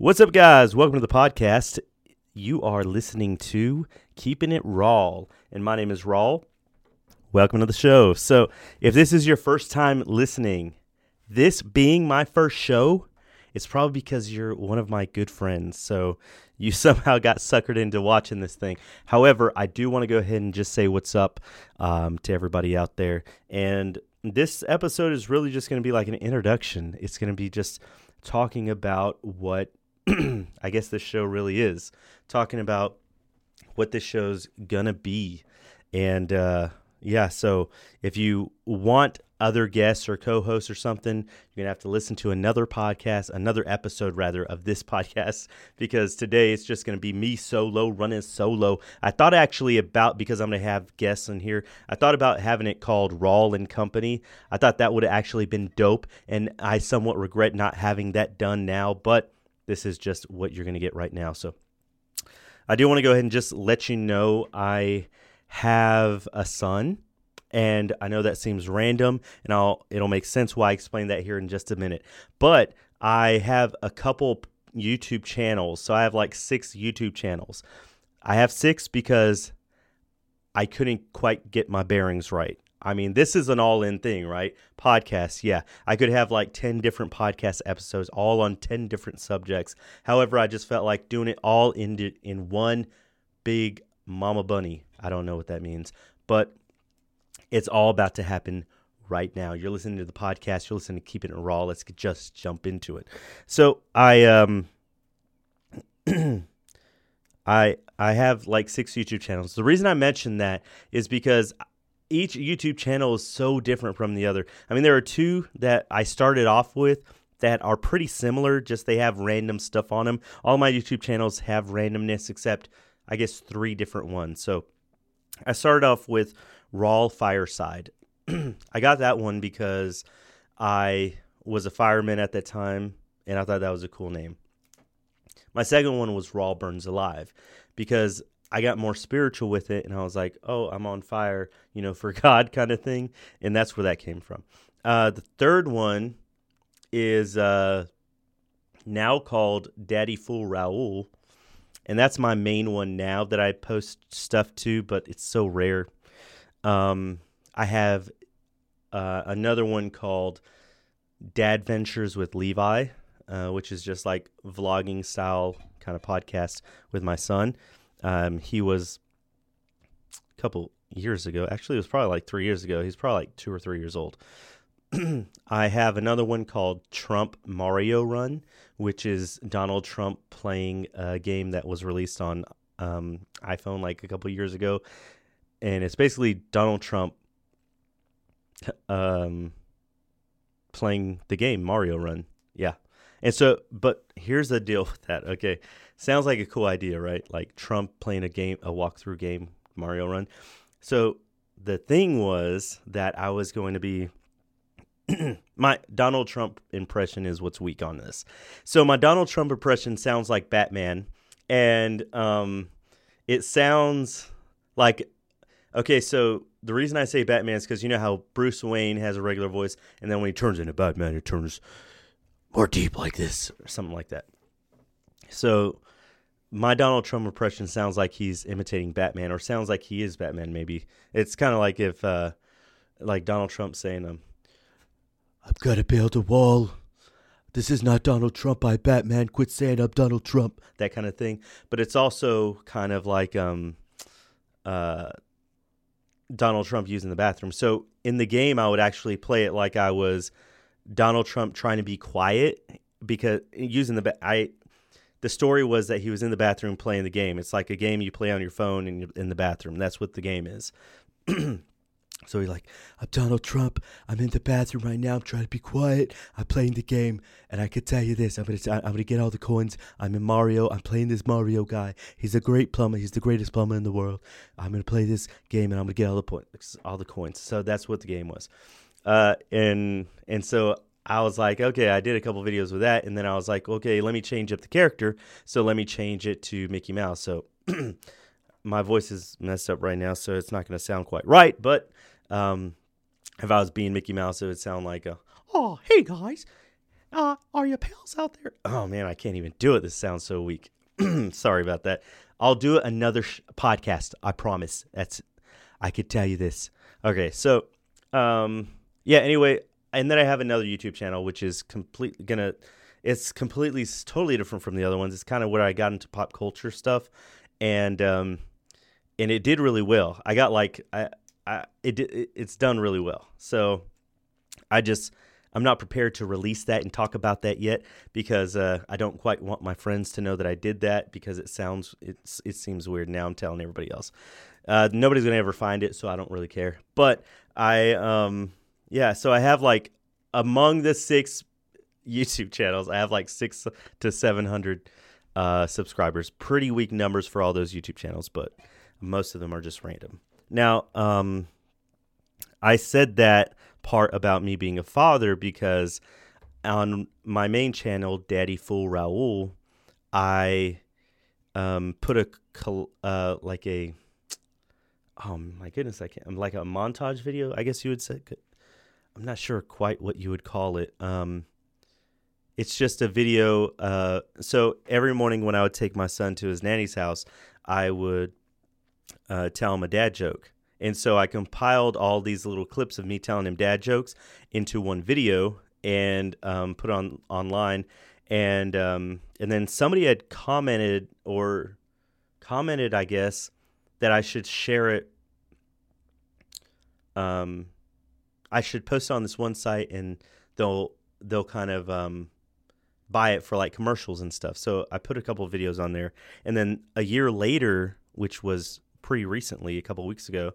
What's up, guys? Welcome to the podcast. You are listening to Keeping It Raw, and my name is Rawl. Welcome to the show. So, if this is your first time listening, this being my first show, it's probably because you're one of my good friends. So, you somehow got suckered into watching this thing. However, I do want to go ahead and just say what's up um, to everybody out there. And this episode is really just going to be like an introduction. It's going to be just talking about what I guess this show really is talking about what this show's gonna be. And uh, yeah, so if you want other guests or co-hosts or something, you're gonna have to listen to another podcast, another episode rather of this podcast because today it's just gonna be me solo running solo. I thought actually about because I'm gonna have guests in here. I thought about having it called Raw and Company. I thought that would have actually been dope, and I somewhat regret not having that done now, but this is just what you're going to get right now. So I do want to go ahead and just let you know I have a son. And I know that seems random, and I'll it'll make sense why I explain that here in just a minute. But I have a couple YouTube channels. So I have like six YouTube channels. I have six because I couldn't quite get my bearings right. I mean, this is an all in thing, right? Podcasts, yeah. I could have like 10 different podcast episodes, all on 10 different subjects. However, I just felt like doing it all in, in one big mama bunny. I don't know what that means, but it's all about to happen right now. You're listening to the podcast, you're listening to Keeping It Raw. Let's just jump into it. So, I, um, I I have like six YouTube channels. The reason I mention that is because each YouTube channel is so different from the other. I mean, there are two that I started off with that are pretty similar, just they have random stuff on them. All my YouTube channels have randomness except I guess three different ones. So I started off with Raw Fireside. I got that one because I was a fireman at that time and I thought that was a cool name. My second one was Raw Burns Alive because I got more spiritual with it, and I was like, "Oh, I'm on fire," you know, for God kind of thing, and that's where that came from. Uh, the third one is uh, now called Daddy Fool Rawl, and that's my main one now that I post stuff to, but it's so rare. Um, I have uh, another one called Dad Ventures with Levi, uh, which is just like vlogging style kind of podcast with my son. Um, he was a couple years ago. Actually, it was probably like three years ago. He's probably like two or three years old. I have another one called Trump Mario Run, which is Donald Trump playing a game that was released on um, iPhone like a couple years ago, and it's basically Donald Trump um, playing the game Mario Run. Yeah, and so, but here's the deal with that. Okay, sounds like a cool idea, right? Like Trump playing a game, a walkthrough game, Mario Run. So the thing was that I was going to be my Donald Trump impression is what's weak on this. So my Donald Trump impression sounds like Batman, and um, it sounds like okay. So the reason I say Batman is because you know how Bruce Wayne has a regular voice, and then when he turns into Batman, he turns more deep like this or something like that. So my Donald Trump impression sounds like he's imitating Batman or sounds like he is Batman maybe. It's kind of like if uh like Donald Trump saying um I've got to build a wall. This is not Donald Trump. I Batman. Quit saying I'm Donald Trump. That kind of thing. But it's also kind of like um uh Donald Trump using the bathroom. So in the game I would actually play it like I was Donald Trump trying to be quiet because using the I the story was that he was in the bathroom playing the game. It's like a game you play on your phone in in the bathroom. That's what the game is. so he's like, "I'm Donald Trump. I'm in the bathroom right now. I'm trying to be quiet. I'm playing the game, and I can tell you this: I'm gonna I'm gonna get all the coins. I'm in Mario. I'm playing this Mario guy. He's a great plumber. He's the greatest plumber in the world. I'm gonna play this game, and I'm gonna get all the points, all the coins. So that's what the game was. Uh, and and so I was like, okay, I did a couple videos with that, and then I was like, okay, let me change up the character. So let me change it to Mickey Mouse. So my voice is messed up right now, so it's not going to sound quite right. But um, if I was being Mickey Mouse, it would sound like, a, oh, hey guys, Uh, are your pals out there? Oh man, I can't even do it. This sounds so weak. Sorry about that. I'll do another sh- podcast. I promise. That's I could tell you this. Okay, so um yeah, anyway, and then I have another YouTube channel which is completely gonna it's completely totally different from the other ones. It's kind of where I got into pop culture stuff and um and it did really well. I got like I I it it's done really well. So I just I'm not prepared to release that and talk about that yet because uh, I don't quite want my friends to know that I did that because it sounds it's it seems weird. Now I'm telling everybody else. Uh, nobody's gonna ever find it, so I don't really care. But I um yeah, so I have like among the six YouTube channels, I have like six to seven hundred uh, subscribers. Pretty weak numbers for all those YouTube channels, but most of them are just random. Now, um, I said that part about me being a father because on my main channel, Daddy Fool Rawl, I um, put a uh, like a oh my goodness, I can't like a montage video. I guess you would say. I'm not sure quite what you would call it. Um, it's just a video. Uh, so every morning when I would take my son to his nanny's house, I would uh, tell him a dad joke. And so I compiled all these little clips of me telling him dad jokes into one video and um, put on online. And um, and then somebody had commented or commented, I guess, that I should share it. Um, I should post it on this one site, and they'll they'll kind of um, buy it for like commercials and stuff. So I put a couple videos on there, and then a year later, which was pretty recently, a couple weeks ago,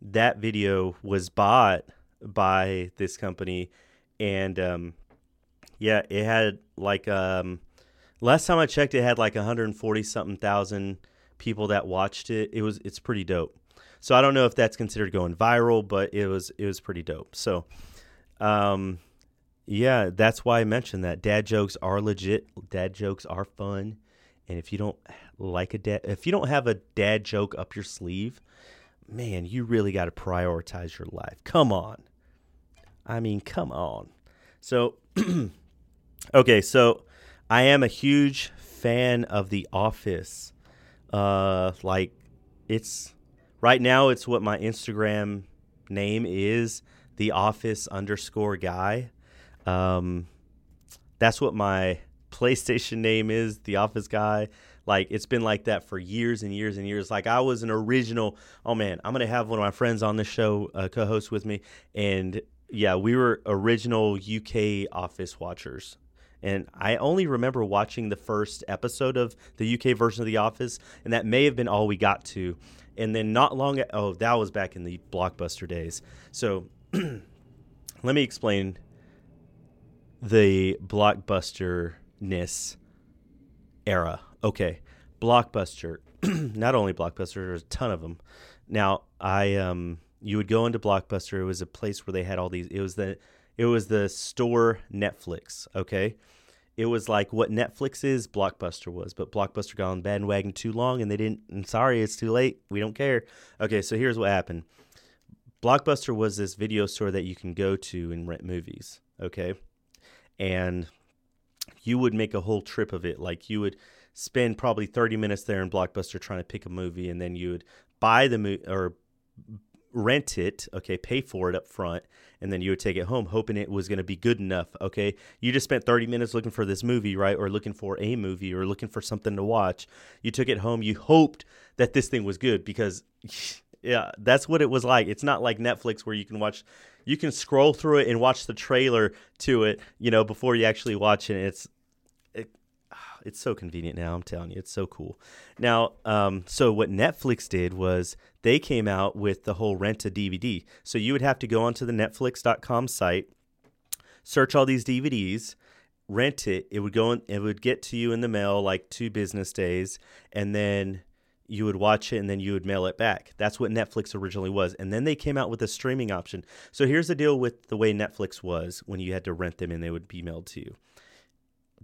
that video was bought by this company, and um, yeah, it had like um, last time I checked, it had like 140 something thousand people that watched it. It was it's pretty dope. So I don't know if that's considered going viral, but it was it was pretty dope. So, um, yeah, that's why I mentioned that dad jokes are legit. Dad jokes are fun, and if you don't like a dad, if you don't have a dad joke up your sleeve, man, you really got to prioritize your life. Come on. I mean, come on. So, okay, so I am a huge fan of The Office. Uh, like, it's right now, it's what my Instagram name is The Office underscore guy. Um, that's what my PlayStation name is, The Office guy. Like it's been like that for years and years and years. Like I was an original. Oh man, I'm gonna have one of my friends on the show uh, co-host with me, and yeah, we were original UK Office watchers. And I only remember watching the first episode of the UK version of The Office, and that may have been all we got to. And then not long, oh, that was back in the blockbuster days. So let me explain the blockbusterness era okay, Blockbuster. not only Blockbuster, there's a ton of them. Now, I um, you would go into Blockbuster. It was a place where they had all these. It was the it was the store Netflix. Okay, it was like what Netflix is, Blockbuster was, but Blockbuster got on bandwagon too long, and they didn't. I'm sorry, it's too late. We don't care. Okay, so here's what happened. Blockbuster was this video store that you can go to and rent movies. Okay, and you would make a whole trip of it. Like you would spend probably 30 minutes there in Blockbuster trying to pick a movie, and then you would buy the movie or rent it, okay, pay for it up front, and then you would take it home hoping it was going to be good enough, okay? You just spent 30 minutes looking for this movie, right? Or looking for a movie or looking for something to watch. You took it home, you hoped that this thing was good because yeah, that's what it was like. It's not like Netflix where you can watch you can scroll through it and watch the trailer to it, you know, before you actually watch it. It's it's so convenient now. I'm telling you, it's so cool. Now, um, so what Netflix did was they came out with the whole rent a DVD. So you would have to go onto the Netflix.com site, search all these DVDs, rent it. It would go. In, it would get to you in the mail like two business days, and then you would watch it and then you would mail it back. That's what Netflix originally was. And then they came out with a streaming option. So here's the deal with the way Netflix was when you had to rent them and they would be mailed to you.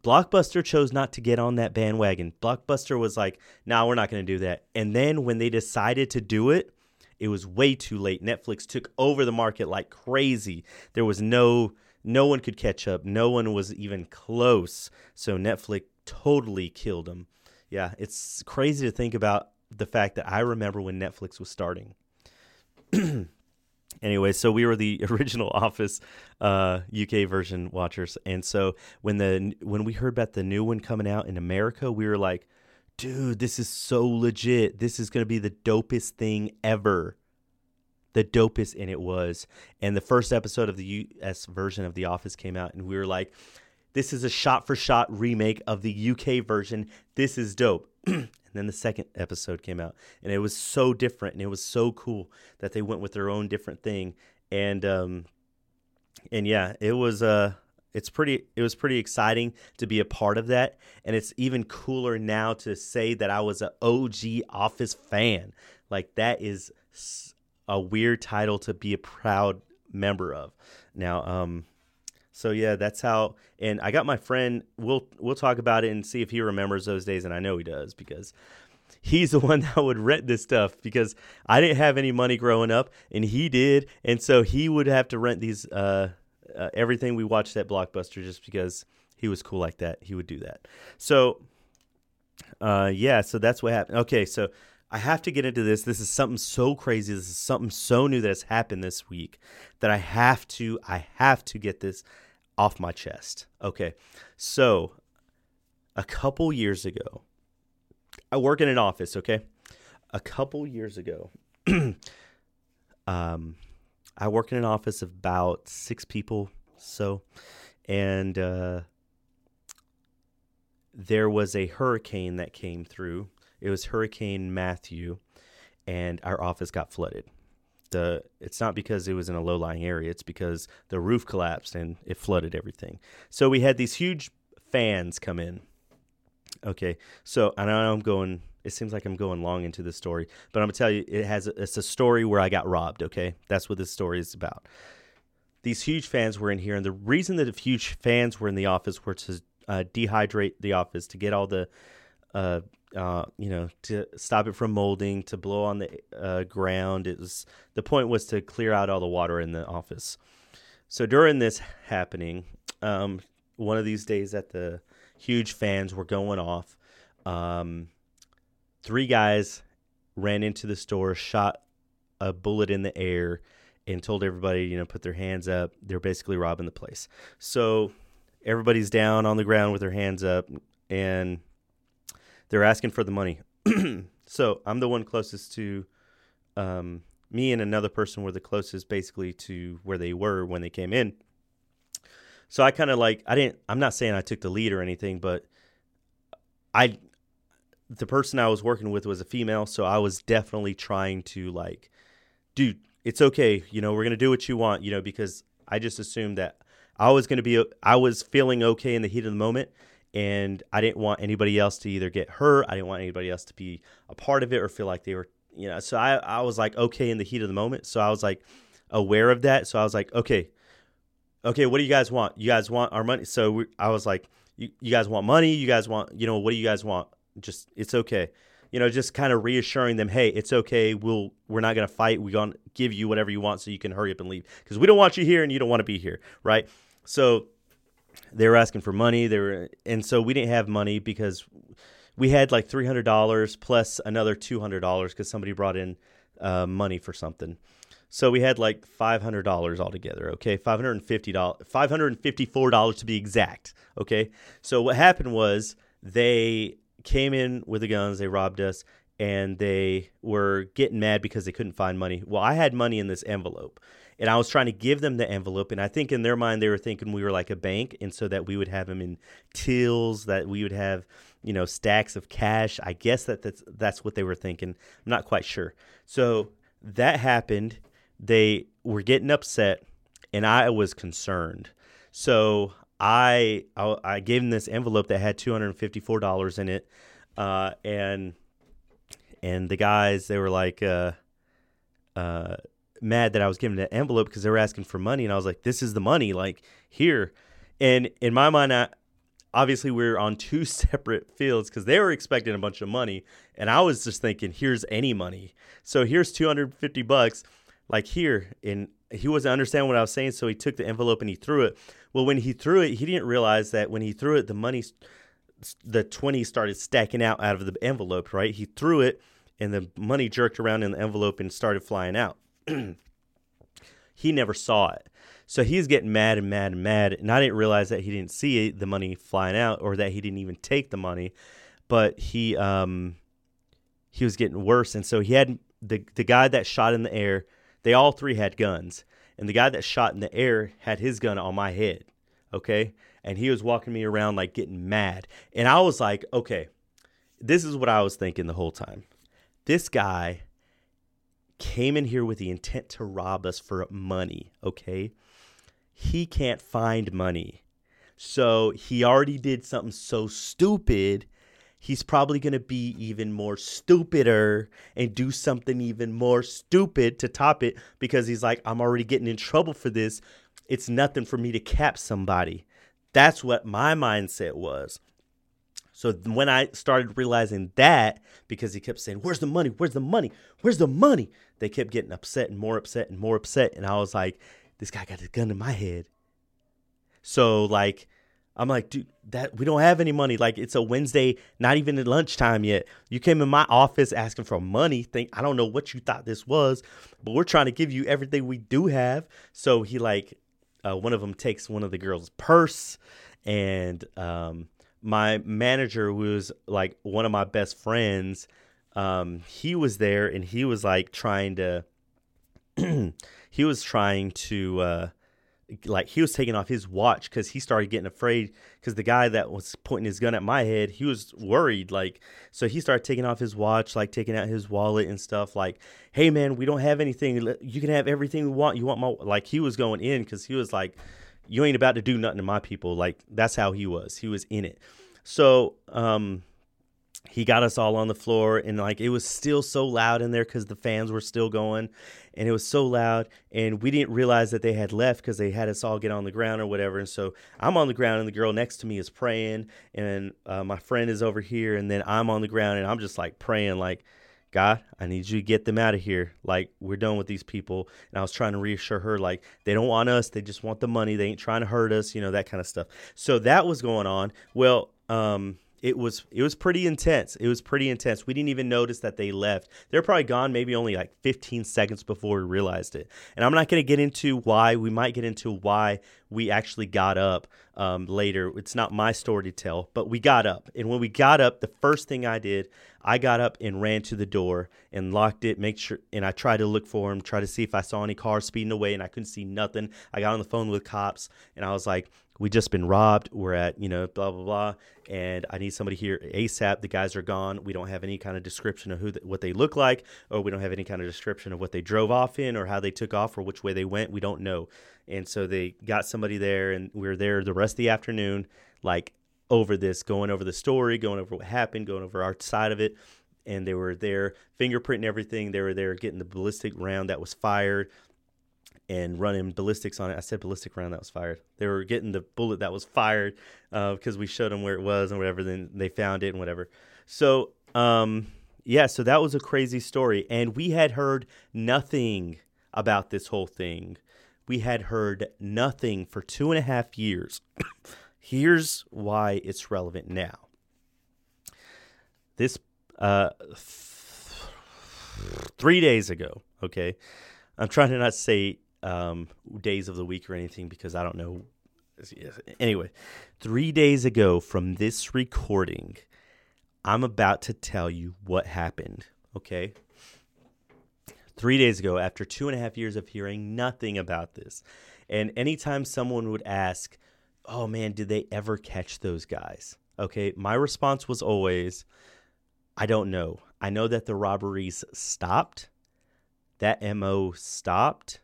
Blockbuster chose not to get on that bandwagon. Blockbuster was like, "No, nah, we're not going to do that." And then when they decided to do it, it was way too late. Netflix took over the market like crazy. There was no no one could catch up. No one was even close. So Netflix totally killed them. Yeah, it's crazy to think about the fact that I remember when Netflix was starting. anyway, so we were the original Office uh, UK version watchers, and so when the when we heard about the new one coming out in America, we were like, "Dude, this is so legit. This is gonna be the dopest thing ever." The dopest, and it was. And the first episode of the US version of The Office came out, and we were like, "This is a shot for shot remake of the UK version. This is dope." and then the second episode came out, and it was so different, and it was so cool that they went with their own different thing, and um, and yeah, it was uh, it's pretty, it was pretty exciting to be a part of that, and it's even cooler now to say that I was an OG Office fan. Like that is a weird title to be a proud member of. Now, um, so yeah, that's how. And I got my friend. We'll we'll talk about it and see if he remembers those days. And I know he does because he's the one that would rent this stuff because I didn't have any money growing up, and he did, and so he would have to rent these uh, uh, everything we watched at Blockbuster just because he was cool like that. He would do that. So, uh, yeah, so that's what happened. Okay, so I have to get into this. This is something so crazy. This is something so new that has happened this week that I have to I have to get this off my chest. Okay. So, a couple years ago, I work in an office, okay? A couple years ago, um I work in an office of about 6 people so and uh there was a hurricane that came through it was Hurricane Matthew, and our office got flooded. The it's not because it was in a low lying area; it's because the roof collapsed and it flooded everything. So we had these huge fans come in. Okay, so I know I'm going. It seems like I'm going long into this story, but I'm gonna tell you, it has it's a story where I got robbed. Okay, that's what this story is about. These huge fans were in here, and the reason that the huge fans were in the office were to uh, dehydrate the office to get all the uh, uh, you know, to stop it from molding, to blow on the uh, ground. It was the point was to clear out all the water in the office. So during this happening, um, one of these days that the huge fans were going off, um, three guys ran into the store, shot a bullet in the air, and told everybody, you know, put their hands up. They're basically robbing the place. So everybody's down on the ground with their hands up, and they're asking for the money. so I'm the one closest to um, me and another person were the closest basically to where they were when they came in. So I kind of like I didn't I'm not saying I took the lead or anything, but I the person I was working with was a female, so I was definitely trying to like dude, it's okay, you know, we're going to do what you want, you know, because I just assumed that I was going to be I was feeling okay in the heat of the moment and I didn't want anybody else to either get hurt. I didn't want anybody else to be a part of it or feel like they were, you know. So I, I was like, okay, in the heat of the moment. So I was like aware of that. So I was like, okay, okay, what do you guys want? You guys want our money? So we, I was like, you, you guys want money? You guys want, you know, what do you guys want? Just, it's okay. You know, just kind of reassuring them, hey, it's okay. We'll, we're not going to fight. We're going to give you whatever you want so you can hurry up and leave because we don't want you here and you don't want to be here. Right. So they were asking for money. They were, and so we didn't have money because we had like three hundred dollars plus another two hundred dollars because somebody brought in uh, money for something. So we had like five hundred dollars altogether. Okay, five hundred and fifty dollars, five hundred and fifty-four dollars to be exact. Okay, so what happened was they came in with the guns, they robbed us, and they were getting mad because they couldn't find money. Well, I had money in this envelope, and I was trying to give them the envelope, and I think in their mind they were thinking we were like a bank, and so that we would have them in tills, that we would have you know stacks of cash. I guess that that's that's what they were thinking. I'm not quite sure. So that happened. They were getting upset, and I was concerned. So I I, I gave them this envelope that had two hundred and fifty four dollars in it, uh, and and the guys they were like. Uh, uh, mad that I was giving an envelope because they were asking for money, and I was like, "This is the money, like here." And in my mind, I, obviously we are on two separate fields because they were expecting a bunch of money, and I was just thinking, "Here's any money." So here's 250 bucks, like here, and he wasn't understanding what I was saying, so he took the envelope and he threw it. Well, when he threw it, he didn't realize that when he threw it, the money, the twenty started stacking out out of the envelope. Right? He threw it, and the money jerked around in the envelope and started flying out. he never saw it. So he's getting mad and mad and mad. And I didn't realize that he didn't see the money flying out or that he didn't even take the money. But he um he was getting worse. And so he had the the guy that shot in the air, they all three had guns. And the guy that shot in the air had his gun on my head. Okay? And he was walking me around like getting mad. And I was like, okay, this is what I was thinking the whole time. This guy came in here with the intent to rob us for money, okay? He can't find money. So he already did something so stupid. He's probably going to be even more stupider and do something even more stupid to top it because he's like, I'm already getting in trouble for this. It's nothing for me to cap somebody. That's what my mindset was. So when I started realizing that, because he kept saying, Where's the money? Where's the money? Where's the money? They kept getting upset and more upset and more upset. And I was like, This guy got a gun in my head. So, like, I'm like, dude, that we don't have any money. Like, it's a Wednesday, not even at lunchtime yet. You came in my office asking for money. Think I don't know what you thought this was, but we're trying to give you everything we do have. So he like, uh, one of them takes one of the girls' purse, and um, my manager was like one of my best friends um, he was there and he was like trying to he was trying to uh, like he was taking off his watch because he started getting afraid because the guy that was pointing his gun at my head he was worried like so he started taking off his watch like taking out his wallet and stuff like hey man we don't have anything. You can have everything we want. You want my like he was going in because he was like you ain't about to do nothing to my people. Like that's how he was. He was in it. So um, he got us all on the floor, and like it was still so loud in there because the fans were still going, and it was so loud, and we didn't realize that they had left because they had us all get on the ground or whatever. And so I'm on the ground, and the girl next to me is praying, and uh, my friend is over here, and then I'm on the ground, and I'm just like praying, like God, I need you to get them out of here. Like, we're done with these people. And I was trying to reassure her, like, they don't want us. They just want the money. They ain't trying to hurt us, you know, that kind of stuff. So that was going on. Well, um, it was it was pretty intense. It was pretty intense. We didn't even notice that they left. They're probably gone maybe only like 15 seconds before we realized it. And I'm not going to get into why. We might get into why we actually got up um, later. It's not my story to tell, but we got up. And when we got up, the first thing I did, I got up and ran to the door and locked it. Make sure, and I tried to look for him, try to see if I saw any cars speeding away, and I couldn't see nothing. I got on the phone with cops, and I was like, we just been robbed. We're at, you know, blah, blah, blah. And I need somebody here ASAP. The guys are gone. We don't have any kind of description of who, the, what they look like, or we don't have any kind of description of what they drove off in or how they took off or which way they went. We don't know. And so they got somebody there and we were there the rest of the afternoon, like over this, going over the story, going over what happened, going over our side of it. And they were there fingerprinting everything. They were there getting the ballistic round that was fired and running ballistics on it. I said ballistic round that was fired. They were getting the bullet that was fired because uh, we showed them where it was and whatever. Then they found it and whatever. So um, yeah, so that was a crazy story, and we had heard nothing about this whole thing. We had heard nothing for two and a half years. Here's why it's relevant now. This uh, th- three days ago, okay. I'm trying to not say um, days of the week or anything because I don't know. Anyway, three days ago from this recording, I'm about to tell you what happened. Okay. Three days ago, after two and a half years of hearing nothing about this, and anytime someone would ask, Oh man, did they ever catch those guys? Okay. My response was always, I don't know. I know that the robberies stopped, that MO stopped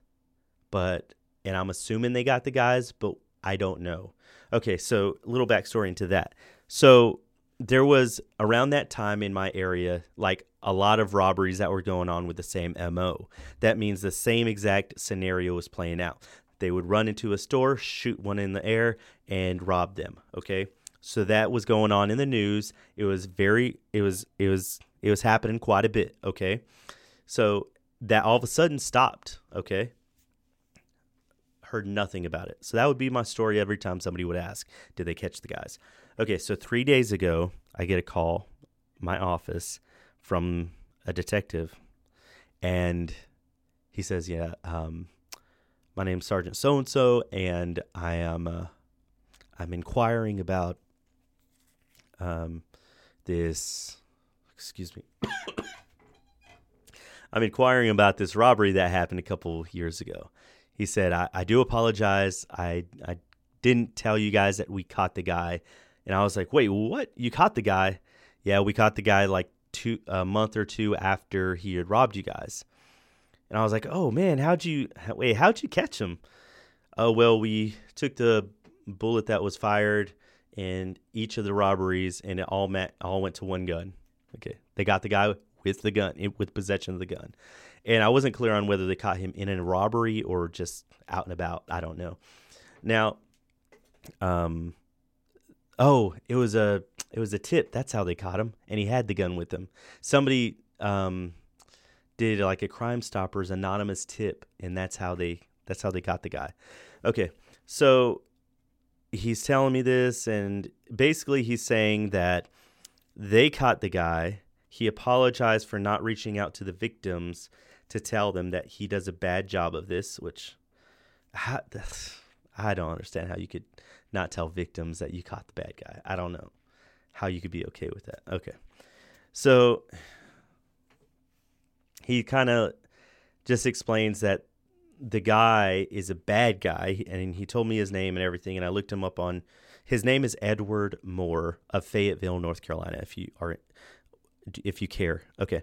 but and I'm assuming they got the guys, but I don't know. Okay, so a little backstory into that. So there was around that time in my area, like a lot of robberies that were going on with the same MO. That means the same exact scenario was playing out. They would run into a store, shoot one in the air, and rob them. Okay. So that was going on in the news. It was very, it was, it was, it was happening quite a bit. Okay. So that all of a sudden stopped. Okay heard nothing about it. So that would be my story every time somebody would ask, did they catch the guys? Okay, so three days ago, I get a call, my office, from a detective, and he says, "Yeah, um, my name's Sergeant So and So, and I am uh, I'm inquiring about um, this. Excuse me." I'm inquiring about this robbery that happened a couple years ago. He said, I, I do apologize. I, I didn't tell you guys that we caught the guy. And I was like, wait, what? You caught the guy? Yeah, we caught the guy like two a month or two after he had robbed you guys. And I was like, oh man, how'd you wait? How'd you catch him? Oh well, we took the bullet that was fired in each of the robberies, and it all met all went to one gun. Okay, they got the guy with the gun, eh, with possession of the gun. And I wasn't clear on whether they caught him in a robbery or just out and about. I don't know. Now, um, oh, it was a it was a tip. That's how they caught him, and he had the gun with him. Somebody um did like a Crime Stoppers anonymous tip, and that's how they that's how they caught the guy. Okay, so he's telling me this, and basically he's saying that they caught the guy he apologized for not reaching out to the victims to tell them that he does a bad job of this, which I, I don't understand how you could not tell victims that you caught the bad guy. I don't know how you could be okay with that. Okay. So he kind of just explains that the guy is a bad guy and he told me his name and everything and I looked him up on his name is Edward Moore of Fayetteville, North Carolina if you are if you care. Okay.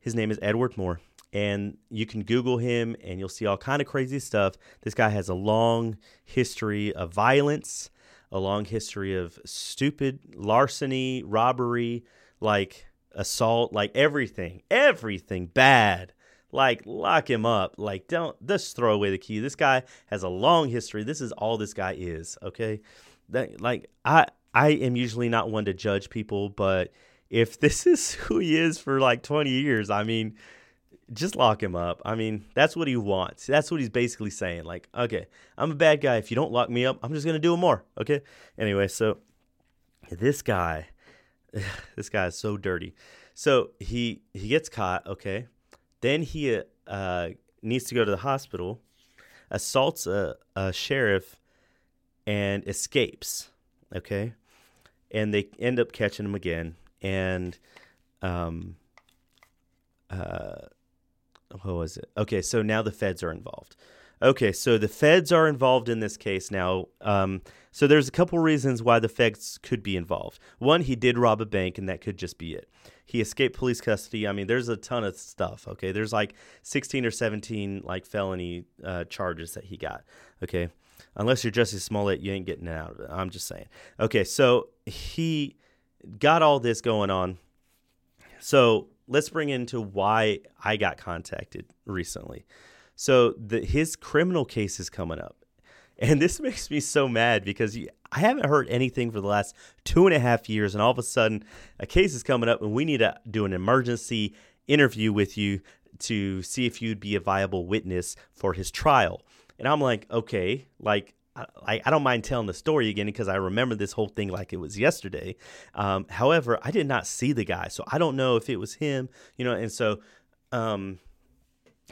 His name is Edward Moore and you can google him and you'll see all kind of crazy stuff. This guy has a long history of violence, a long history of stupid larceny, robbery, like assault, like everything. Everything bad. Like lock him up. Like don't just throw away the key. This guy has a long history. This is all this guy is, okay? That like I I am usually not one to judge people, but if this is who he is for like 20 years, I mean, just lock him up. I mean, that's what he wants. That's what he's basically saying. Like, okay, I'm a bad guy. If you don't lock me up, I'm just to do more. Okay. Anyway, so this guy, this guy is so dirty. So he he gets caught. Okay. Then he uh, needs to go to the hospital, assaults a, a sheriff, and escapes. Okay. And they end up catching him again and um, uh, what was it? Okay, so now the feds are involved. Okay, so the feds are involved in this case now. Um, so there's a couple reasons why the feds could be involved. One, he did rob a bank, and that could just be it. He escaped police custody. I mean, there's a ton of stuff. Okay, there's like 16 or 17 like felony uh, charges that he got. Okay, unless you're Jussie Smollett, you ain't getting out of it. I'm just saying. Okay, so he got all this going on. So let's bring into why I got contacted recently. So the, his criminal case is coming up. And this makes me so mad because I haven't heard anything for the last two and a half years. And all of a sudden, a case is coming up, and we need to do an emergency interview with you to see if you'd be a viable witness for his trial. And I'm like, okay, like I, I don't mind telling the story again because I remember this whole thing like it was yesterday. Um, however, I did not see the guy, so I don't know if it was him, you know. And so, um,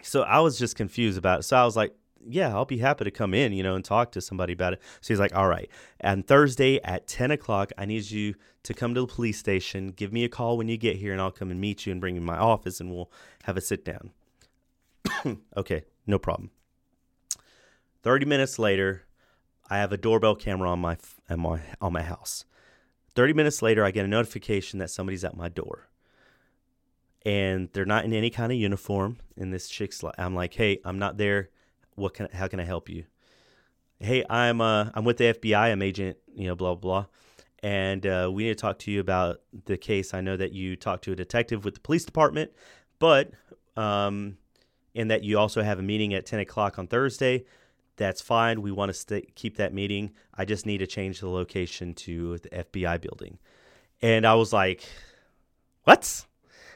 so I was just confused about it. So I was like, "Yeah, I'll be happy to come in, you know, and talk to somebody about it." So he's like, "All right." And Thursday at ten o'clock, I need you to come to the police station. Give me a call when you get here, and I'll come and meet you and bring you in my office, and we'll have a sit down. okay, no problem. Thirty minutes later I have a doorbell camera on my on my on my house. 30 minutes later, I get a notification that somebody's at my door. And they're not in any kind of uniform. And this chick's like, I'm like, hey, I'm not there. What can how can I help you? Hey, I'm uh I'm with the FBI. I'm agent, you know, blah blah. blah. And uh, we need to talk to you about the case. I know that you talked to a detective with the police department, but um, and that you also have a meeting at 10 o'clock on Thursday that's fine. We want to stay, keep that meeting. I just need to change the location to the FBI building. And I was like, what?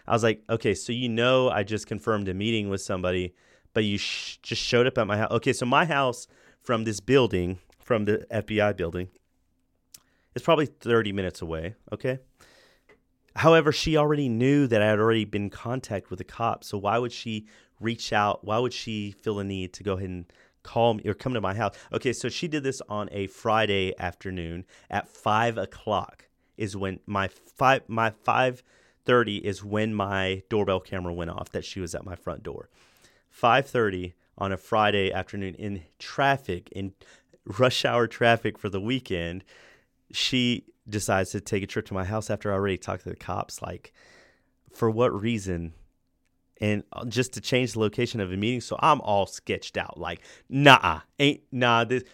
I was like, okay, so you know, I just confirmed a meeting with somebody, but you sh- just showed up at my house. Okay, so my house from this building, from the FBI building. It's probably 30 minutes away, okay? However, she already knew that I had already been in contact with the cops. So why would she reach out? Why would she feel the need to go ahead and call me or come to my house? Okay, so she did this on a Friday afternoon at five o'clock. Is when my five my five thirty is when my doorbell camera went off that she was at my front door. Five thirty on a Friday afternoon in traffic in rush hour traffic for the weekend. She decides to take a trip to my house after I already talked to the cops. Like, for what reason? And uh, just to change the location of a meeting. So I'm all sketched out. Like, nah, ain't nah. This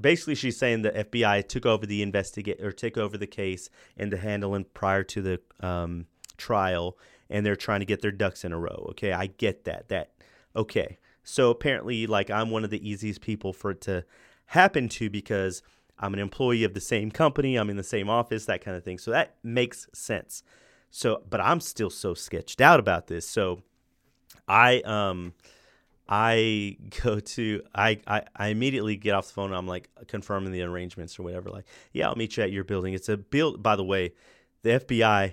basically she's saying the FBI took over the investigate or took over the case and the handling prior to the um, trial, and they're trying to get their ducks in a row. Okay, I get that. That okay. So apparently, like I'm one of the easiest people for it to happen to because I'm an employee of the same company, I'm in the same office, that kind of thing. So that makes sense. So, but I'm still so sketched out about this. So I um I go to I, I I immediately get off the phone. I'm like confirming the arrangements or whatever. Like, yeah, I'll meet you at your building. It's a build. By the way, the FBI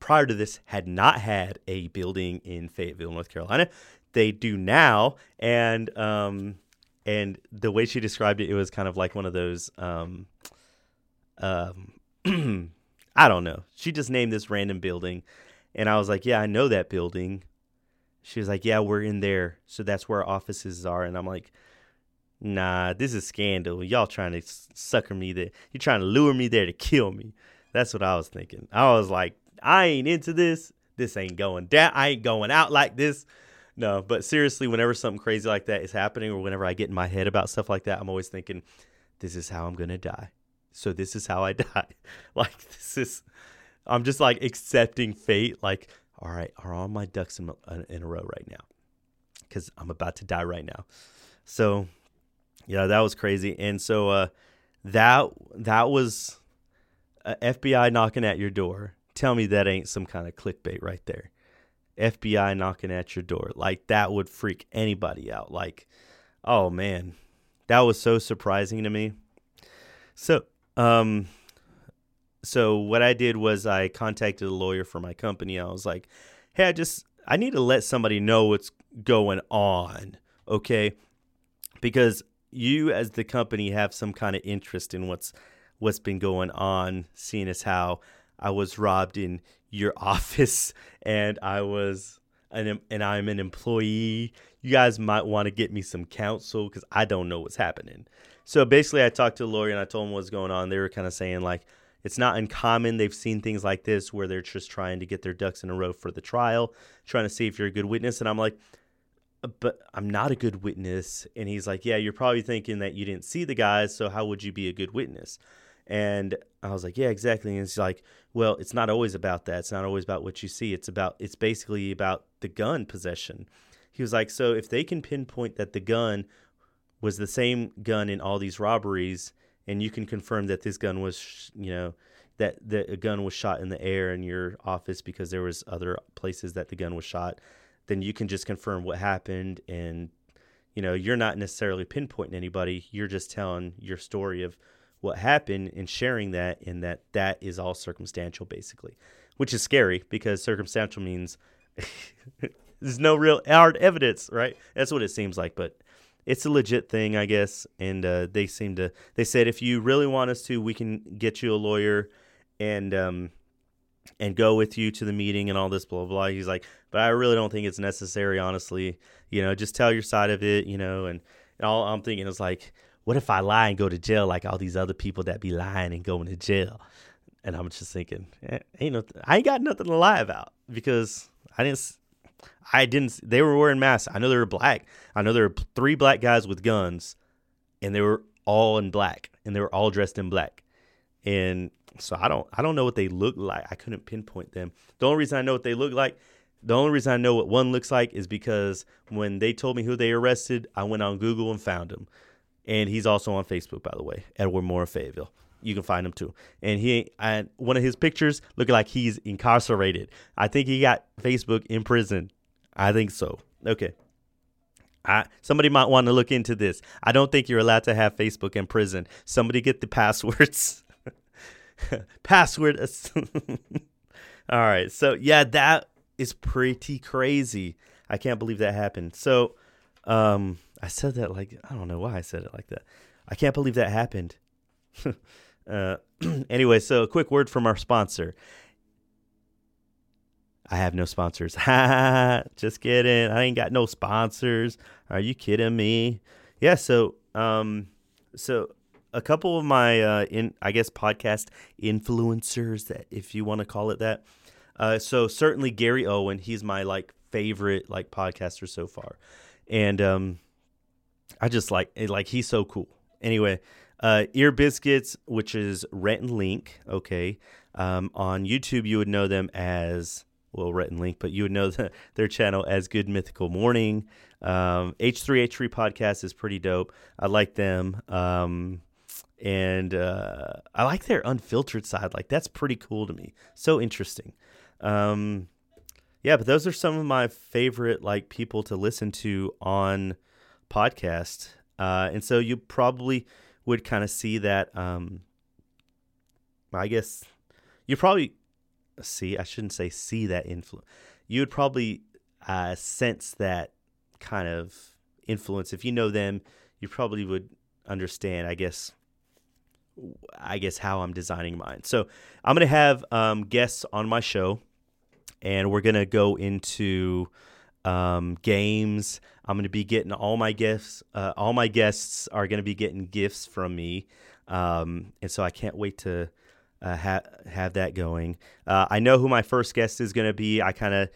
prior to this had not had a building in Fayetteville, North Carolina. They do now, and um, and the way she described it, it was kind of like one of those. Um, um, I don't know. She just named this random building, and I was like, "Yeah, I know that building." She was like, "Yeah, we're in there, so that's where our offices are." And I'm like, "Nah, this is scandal. Y'all trying to sucker me there. You're trying to lure me there to kill me." That's what I was thinking. I was like, "I ain't into this. This ain't going down. I ain't going out like this." No, but seriously, whenever something crazy like that is happening, or whenever I get in my head about stuff like that, I'm always thinking, "This is how I'm gonna die." So this is how I die. like this is, I'm just like accepting fate. Like, all right, are all my ducks in, uh, in a row right now? Because I'm about to die right now. So, yeah, that was crazy. And so uh, that that was uh, FBI knocking at your door. Tell me that ain't some kind of clickbait right there. FBI knocking at your door. Like that would freak anybody out. Like, oh man, that was so surprising to me. So, um, so what I did was I contacted a lawyer for my company. I was like, hey, I just I need to let somebody know what's going on, okay? Because you as the company have some kind of interest in what's what's been going on, seeing as how I was robbed in your office and I was an and I'm an employee. You guys might want to get me some counsel because I don't know what's happening. So basically, I talked to a lawyer and I told him what's going on. They were kind of saying like it's not uncommon. They've seen things like this where they're just trying to get their ducks in a row for the trial, trying to see if you're a good witness. And I'm like, uh, but I'm not a good witness. And he's like, yeah, you're probably thinking that you didn't see the guys, so how would you be a good witness? And I was like, yeah, exactly. And it's like, well, it's not always about that. It's not always about what you see. It's about, it's basically about the gun possession. He was like, so if they can pinpoint that the gun was the same gun in all these robberies, and you can confirm that this gun was, you know, that the gun was shot in the air in your office because there was other places that the gun was shot, then you can just confirm what happened and you know, you're not necessarily pinpointing anybody. You're just telling your story of what happened and sharing that and that that is all circumstantial basically which is scary because circumstantial means there's no real hard evidence right? That's what it seems like but it's a legit thing i guess and uh, they seem to they said if you really want us to we can get you a lawyer and um and go with you to the meeting and all this blah blah blah. He's like but i really don't think it's necessary honestly. You know just tell your side of it you know and, and all i'm thinking is like what if I lie and go to jail like all these other people that be lying and going to jail? And I'm just thinking, eh, ain't no, I ain't got nothing to lie about because I didn't, I didn't. They were wearing masks. I know they were black. I know there were three black guys with guns, and they were all in black, and they were all dressed in black. And so I don't, I don't know what they look like. I couldn't pinpoint them. The only reason I know what they look like the only reason I know what one looks like is because when they told me who they arrested, I went on Google and found him and he's also on Facebook, by the way, Edward Moore Fayetteville. You can find him too. And he and one of his pictures looking like he's incarcerated. I think he got Facebook in prison. I think so. Okay. I, somebody might want to look into this. I don't think you're allowed to have Facebook in prison. Somebody get the passwords. Password. All right. So, yeah, that is pretty crazy. I can't believe that happened. So, um, I said that like, I don't know why I said it like that. I can't believe that happened. uh, anyway, so a quick word from our sponsor. I have no sponsors. Just kidding. I ain't got no sponsors. Are you kidding me? Yeah, so um so a couple of my uh in I guess podcast influencers that if you want to call it that. Uh so certainly Gary Owen, he's my like favorite like podcaster so far. And um I just like like he's so cool. Anyway, uh Ear Biscuits, which is Rhett and Link, okay. Um on YouTube you would know them as well, Rhett and Link, but you would know the, their channel as Good Mythical Morning. Um, H3H3 podcast is pretty dope. I like them. Um, and uh, I like their unfiltered side. Like, that's pretty cool to me. So interesting. Um, yeah, but those are some of my favorite like people to listen to on podcast. Uh, and so you probably would kind of see that. Um, I guess you probably see i shouldn't say see that influence you would probably uh, sense that kind of influence if you know them you probably would understand i guess i guess how i'm designing mine so i'm going to have um, guests on my show and we're going to go into um, games i'm going to be getting all my gifts uh, all my guests are going to be getting gifts from me um, and so i can't wait to uh, ha- have that going. Uh, I know who my first guest is going to be. I kind of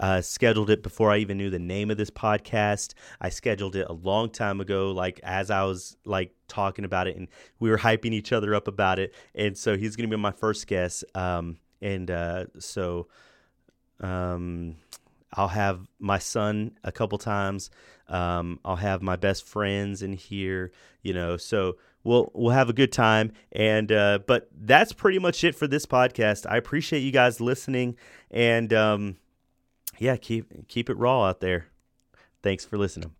uh, scheduled it before I even knew the name of this podcast. I scheduled it a long time ago, like as I was like talking about it, and we were hyping each other up about it. And so he's going to be my first guest. Um, and uh, so um, I'll have my son a couple times. Um, I'll have my best friends in here, you know. So we'll we'll have a good time. And uh, but that's pretty much it for this podcast. I appreciate you guys listening, and um, yeah, keep keep it raw out there. Thanks for listening.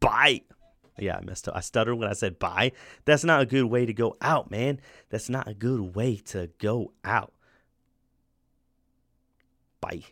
Bye. Yeah, I messed up. I stuttered when I said bye. That's not a good way to go out, man. That's not a good way to go out. Bye.